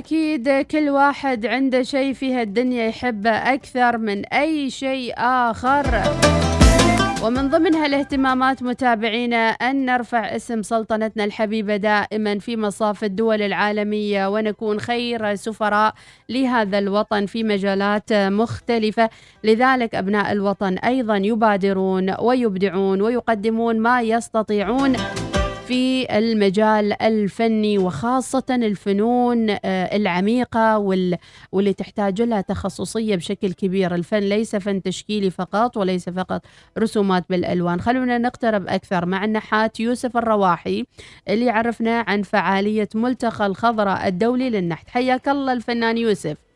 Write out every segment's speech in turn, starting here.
أكيد كل واحد عنده شيء في هالدنيا يحبه أكثر من أي شيء آخر. ومن ضمنها الاهتمامات متابعينا أن نرفع اسم سلطنتنا الحبيبة دائما في مصاف الدول العالمية ونكون خير سفراء لهذا الوطن في مجالات مختلفة. لذلك أبناء الوطن أيضا يبادرون ويبدعون ويقدمون ما يستطيعون. في المجال الفني وخاصة الفنون آه، العميقة واللي تحتاج لها تخصصية بشكل كبير. الفن ليس فن تشكيلي فقط وليس فقط رسومات بالألوان. خلونا نقترب أكثر مع النحات. يوسف الرواحي اللي عرفنا عن فعالية ملتقى الخضراء الدولي للنحت. حياك الله الفنان يوسف.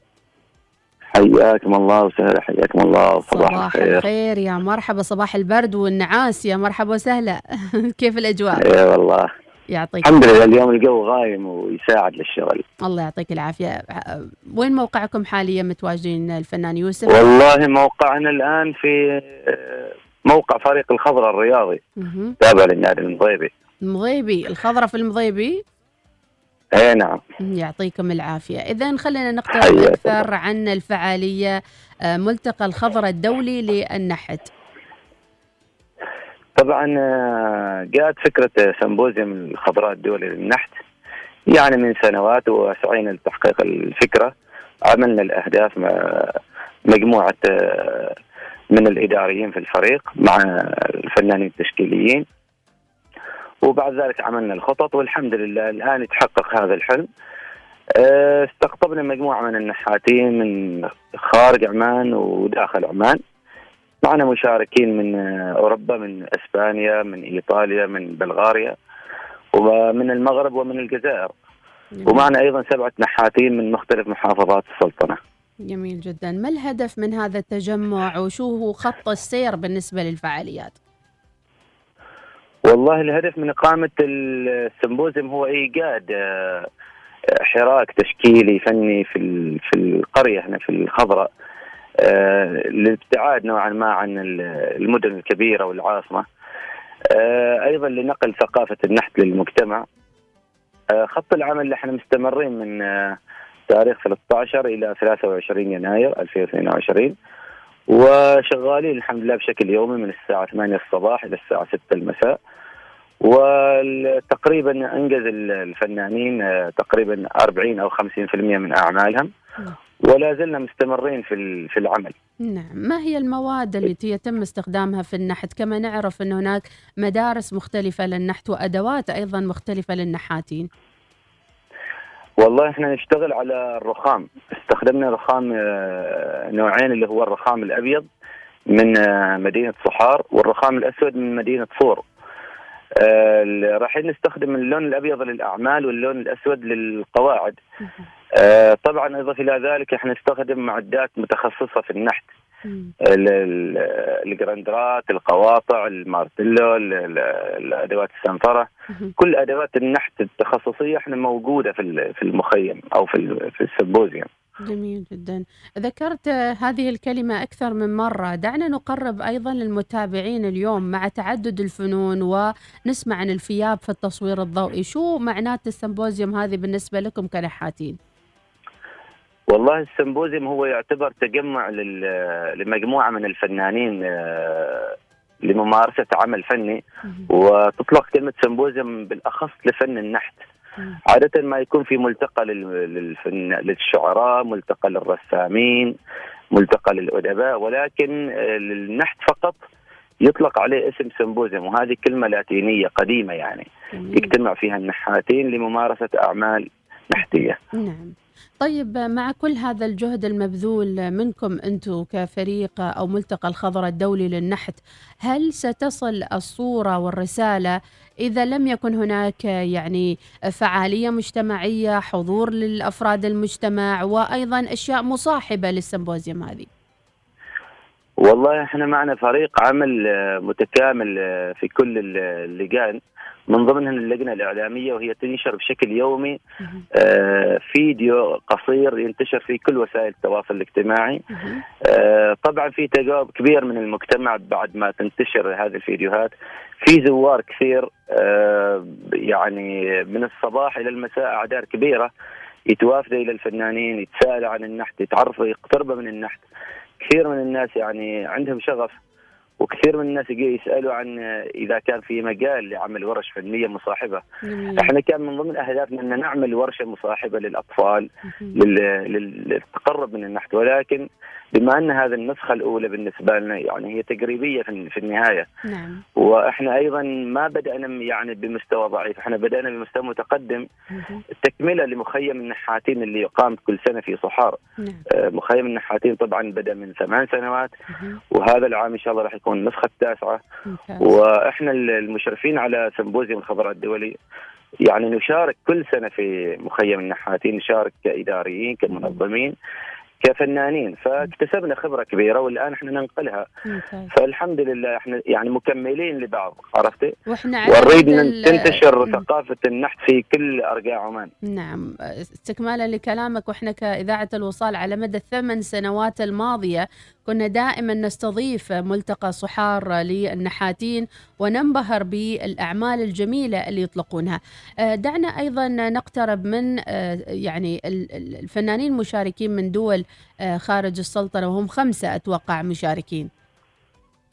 حياكم الله وسهلا حياكم الله وصباح صباح الخير. الخير يا مرحبا صباح البرد والنعاس يا مرحبا وسهلا. كيف الأجواء؟ اي والله. يعطيك الحمد لله اليوم الجو غايم ويساعد للشغل. الله يعطيك العافية. وين موقعكم حاليا متواجدين الفنان يوسف؟ والله موقعنا الآن في آه، موقع فريق الخضراء الرياضي. تابع للنادي المضيبي. المضيبي الخضراء في المضيبي؟ اي نعم. يعطيكم العافية. اذا خلينا نقترب أكثر عن الفعالية آه، ملتقى الخضراء الدولي للنحت. طبعا آه، جاءت فكرة سمبوزيوم الخضراء الدولي للنحت. يعني من سنوات وسعينا لتحقيق الفكرة. عملنا الأهداف مع مجموعة آه، من الإداريين في الفريق مع الفنانين التشكيليين. وبعد ذلك عملنا الخطط والحمد لله الآن يتحقق هذا الحلم. آه، استقطبنا مجموعة من النحاتين من خارج عمان وداخل عمان. معنا مشاركين من أوروبا من إسبانيا من إيطاليا من بلغاريا ومن المغرب ومن الجزائر. ومعنا أيضا سبعة نحاتين من مختلف محافظات السلطنة. جميل جدا. ما الهدف من هذا التجمع؟ وشو هو خط السير بالنسبة للفعاليات؟ والله الهدف من إقامة السمبوزيوم هو إيجاد آه، حراك تشكيلي فني في في القرية هنا في الخضراء آه، للابتعاد نوعا ما عن المدن الكبيرة والعاصمة آه، أيضا لنقل ثقافة النحت للمجتمع. خط العمل اللي إحنا مستمرين من تاريخ 13 إلى 23 يناير 2022 وشغالين الحمد لله بشكل يومي من الساعة 8 الصباح إلى الساعة 6 المساء. وتقريبا انجز الفنانين آه، تقريبا 40 أو 50% من أعمالهم ولا زلنا مستمرين في في العمل. نعم، ما هي المواد التي يتم استخدامها في النحت؟ كما نعرف أن هناك مدارس مختلفة للنحت وأدوات أيضا مختلفة للنحاتين. والله إحنا نشتغل على الرخام، استخدمنا رخام آه، نوعين اللي هو الرخام الأبيض من آه، مدينة صحار والرخام الأسود من مدينة صور. آه راح نستخدم اللون الأبيض للأعمال واللون الأسود للقواعد. آه طبعا إضافة إلى ذلك إحنا نستخدم معدات متخصصة في النحت. ال grinders، القواطع، المارتيلو، الأدوات السنفرة، كل أدوات النحت التخصصية إحنا موجودة في في المخيم أو في في ال symposium. جميل جدا. ذكرت هذه الكلمة أكثر من مرة. دعنا نقرب أيضا للمتابعين اليوم مع تعدد الفنون ونسمع عن الفياب في التصوير الضوئي. شو معنات ال symposium هذه بالنسبة لكم كنحاتين؟ والله السمبوزيوم هو يعتبر تجمع لمجموعة من الفنانين آه، لممارسة عمل فني. وتطلق كلمة سمبوزيوم بالأخص لفن النحت. عادة ما يكون في ملتقى للفن للشعراء ملتقى للرسامين ملتقى للأدباء ولكن آه، للنحت فقط يطلق عليه اسم سمبوزيوم وهذه كلمة لاتينية قديمة يعني. يجتمع فيها النحاتين لممارسة أعمال نحتية. نعم. طيب مع كل هذا الجهد المبذول منكم أنتم كفريق أو ملتقى الخضراء الدولي للنحت هل ستصل الصورة والرسالة إذا لم يكن هناك يعني فعالية مجتمعية حضور للأفراد المجتمع وأيضا أشياء مصاحبة للسمبوزيوم هذه؟ والله إحنا معنا فريق عمل متكامل في كل اللجان. من ضمنها اللجنة الإعلامية وهي تنشر بشكل يومي آه فيديو قصير ينتشر في كل وسائل التواصل الاجتماعي. آه طبعا في تجاوب كبير من المجتمع بعد ما تنتشر هذه الفيديوهات. في زوار كثير آه يعني من الصباح إلى المساء أعداد كبيرة. يتوافدوا إلى الفنانين يتسالوا عن النحت يتعرفوا يقتربوا من النحت. كثير من الناس يعني عندهم شغف وكثير من الناس يسألوا عن إذا كان في مجال لعمل ورش فنية مصاحبة. جميل. إحنا كان من ضمن أهدافنا ان نعمل ورشة مصاحبة للأطفال لل- لل- للتقرب من النحت. ولكن بما أن هذه النسخة الأولى بالنسبة لنا يعني هي تجريبيه في النهاية. نعم. وإحنا أيضا ما بدأنا يعني بمستوى ضعيف. إحنا بدأنا بمستوى متقدم. مهم. تكمله لمخيم النحاتين اللي يقام كل سنة في صحار. نعم. آه، مخيم النحاتين طبعا بدأ من ثمان سنوات. مهم. وهذا العام إن شاء الله راح يكون النسخة التاسعة. وإحنا المشرفين على سمبوزيوم الخضراء الدولي يعني نشارك كل سنة في مخيم النحاتين نشارك كإداريين كمنظمين. كفنانين فاكتسبنا خبرة كبيرة والآن إحنا ننقلها. ممتاز. فالحمد لله إحنا يعني مكملين لبعض عرفتي؟ وإحنا ونريد إن ال- تنتشر. ثقافة النحت في كل ارجاء عمان. نعم. استكمالا لكلامك وإحنا كإذاعة الوصال على مدى الثمان سنوات الماضية كنا دائما نستضيف ملتقى صحار للنحاتين وننبهر بالأعمال الجميلة اللي يطلقونها. آه، دعنا أيضا نقترب من آه، يعني ال- ال- الفنانين المشاركين من دول خارج السلطنة وهم خمسة أتوقع مشاركين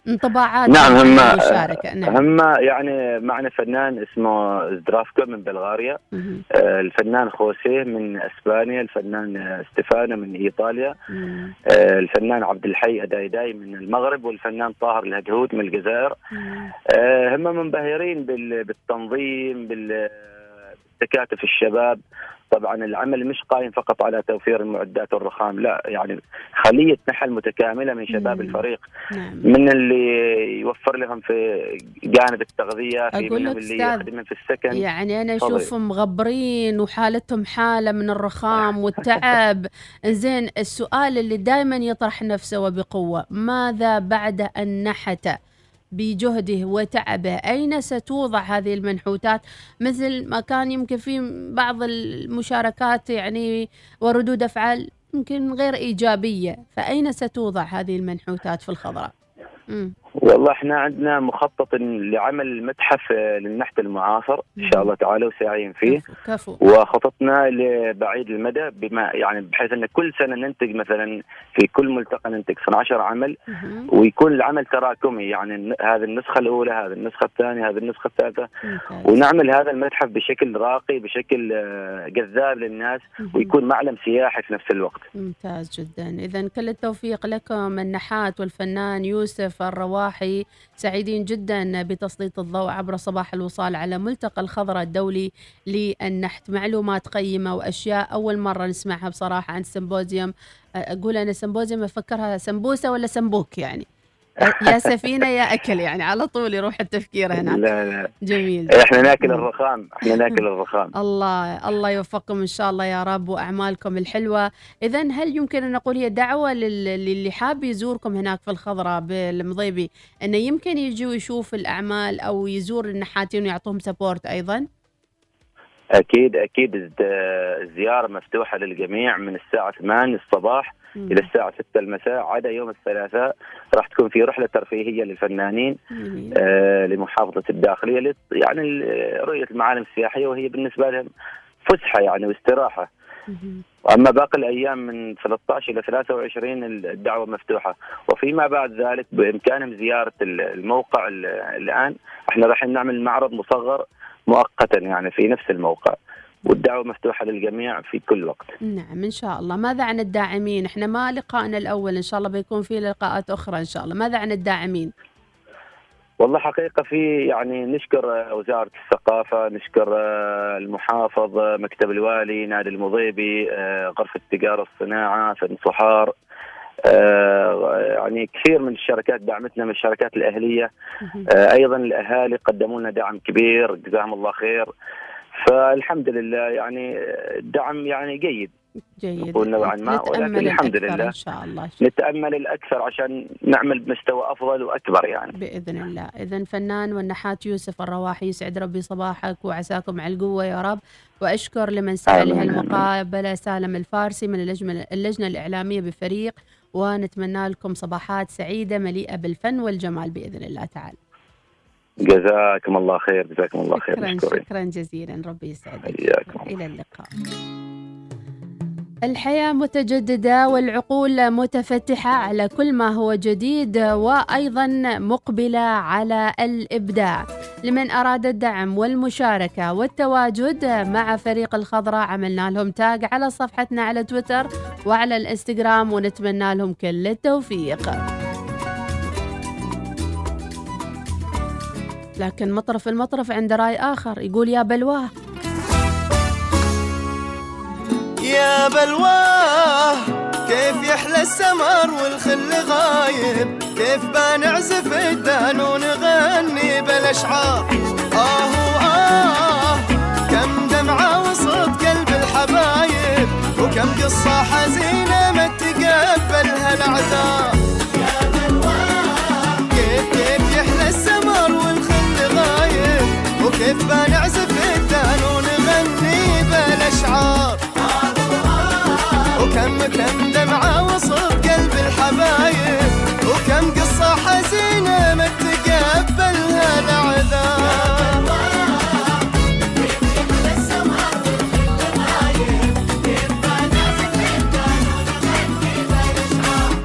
انطباعات نعم هم المشاركة نعم هم يعني معنا فنان اسمه زدرافكو من بلغاريا مهم. آه، الفنان خوسيه من إسبانيا الفنان آه، ستيفانو من إيطاليا مم. آه، الفنان عبد الحي أدايداي من المغرب والفنان طاهر الهدهود من الجزائر مم. آه، هم منبهرين بال- بالتنظيم بال- بتكاتف الشباب طبعا العمل مش قائم فقط على توفير المعدات والرخام لا يعني خلية نحل متكاملة من شباب مم. الفريق نعم من اللي يوفر لهم في جانب التغذية في منهم اللي يخدمهم في السكن يعني أنا. أشوفهم مغبرين وحالتهم حالة من الرخام والتعب زين السؤال اللي دائما يطرح نفسه وبقوة ماذا بعد أن نحت بجهده وتعبه. أين ستوضع هذه المنحوتات؟ مثل ما كان يمكن في بعض المشاركات يعني وردود أفعال يمكن غير إيجابية. فأين ستوضع هذه المنحوتات في الخضراء. والله إحنا عندنا مخطط لعمل متحف آه، للنحت المعاصر إن شاء الله تعالى وساعين فيه كفو. وخططنا لبعيد المدى بما يعني بحيث إن كل سنة ننتج مثلا في كل ملتقى ننتج 12 عمل. ويكون العمل تراكمي يعني هذه النسخة الأولى هذه النسخة الثانية هذه النسخة الثالثة. ونعمل هذا المتحف بشكل راقي بشكل آه، جذاب للناس. ويكون معلم سياحي في نفس الوقت ممتاز جدا إذا كل التوفيق لكم النحات والفنان يوسف الرواحي سعيدين جدا بتسليط الضوء عبر صباح الوصال على ملتقى الخضراء الدولي للنحت. معلومات قيمة وأشياء أول مرة نسمعها بصراحة عن symposium أقول أنا symposium أفكرها سمبوسة ولا سمبوك يعني؟ يا سفينة يا أكل يعني على طول يروح التفكير هنا لا لا. جميل. إحنا ناكل الرخام إحنا ناكل الرخام. الله الله يوفقكم إن شاء الله يا رب وأعمالكم الحلوة. اذا هل يمكن أن نقول هي دعوة لل- للي حاب يزوركم هناك في الخضراء بالمضيبي إنه يمكن يجي ويشوف الأعمال أو يزور النحاتين ويعطوهم سبورت أيضا؟ أكيد أكيد الز- الزيارة مفتوحة للجميع من الساعة 8 الصباح مم. إلى الساعة 6 المساء عدا يوم الثلاثاء راح تكون في رحلة ترفيهية للفنانين. آه لمحافظة الداخلية يعني رؤية المعالم السياحية وهي بالنسبة لهم فسحة يعني واستراحة. أما باقي الأيام من 13 إلى 23 الدعوة مفتوحة وفيما بعد ذلك بإمكانهم زيارة ال- الموقع ال- الآن إحنا راح نعمل معرض مصغر مؤقتا يعني في نفس الموقع والدعوة مفتوحة للجميع في كل وقت. نعم إن شاء الله. ماذا عن الداعمين؟ إحنا ما لقائنا الأول إن شاء الله بيكون في لقاءات أخرى إن شاء الله. ماذا عن الداعمين؟ والله حقيقة في يعني نشكر وزارة الثقافة نشكر المحافظ مكتب الوالي نادي المضيبي آه، غرفة التجارة والصناعة فن صحار. يعني كثير من الشركات دعمتنا من الشركات الأهلية. مهم. آه، أيضا الأهالي قدموا لنا دعم كبير جزاهم الله خير. فالحمد لله يعني آه، الدعم يعني جيد. جيد. نقول نوعاً ما، ولكن الحمد لله. إن شاء الله. نتأمل الأكثر عشان نعمل بمستوى أفضل وأكبر يعني. بإذن الله. إذا فنان والنحات يوسف الرواحي يسعد ربي صباحك وعساكم على القوة يا رب. وأشكر لمن سعى آمين. المقابلة سالم الفارسي من اللجنة, اللجنة الإعلامية بفريق ونتمنى لكم صباحات سعيدة مليئة بالفن والجمال بإذن الله تعالى. جزاكم الله خير جزاكم الله خير شكرا مشكورين. شكرا جزيلا ربي يسعدك. إلى اللقاء. الحياة متجددة والعقول متفتحة على كل ما هو جديد وأيضا مقبلة على الإبداع. لمن أراد الدعم والمشاركة والتواجد مع فريق الخضراء. عملنا لهم تاج على صفحتنا على تويتر وعلى الإنستغرام ونتمنى لهم كل التوفيق. لكن مطرف المطرف عنده رأي آخر يقول يا بلواه يا بلواه كيف يحلى السمر والخل غايب؟ كيف بنعزف ونغني بالاشعار آه آه كم دمعة وسط قلب الحبايب وكم قصة حزينة ما تقبلها بلواه كيف كيف يحلى السمر والخل غايب وكيف بنعزف الدان ونغني بالأشعار. وكم كم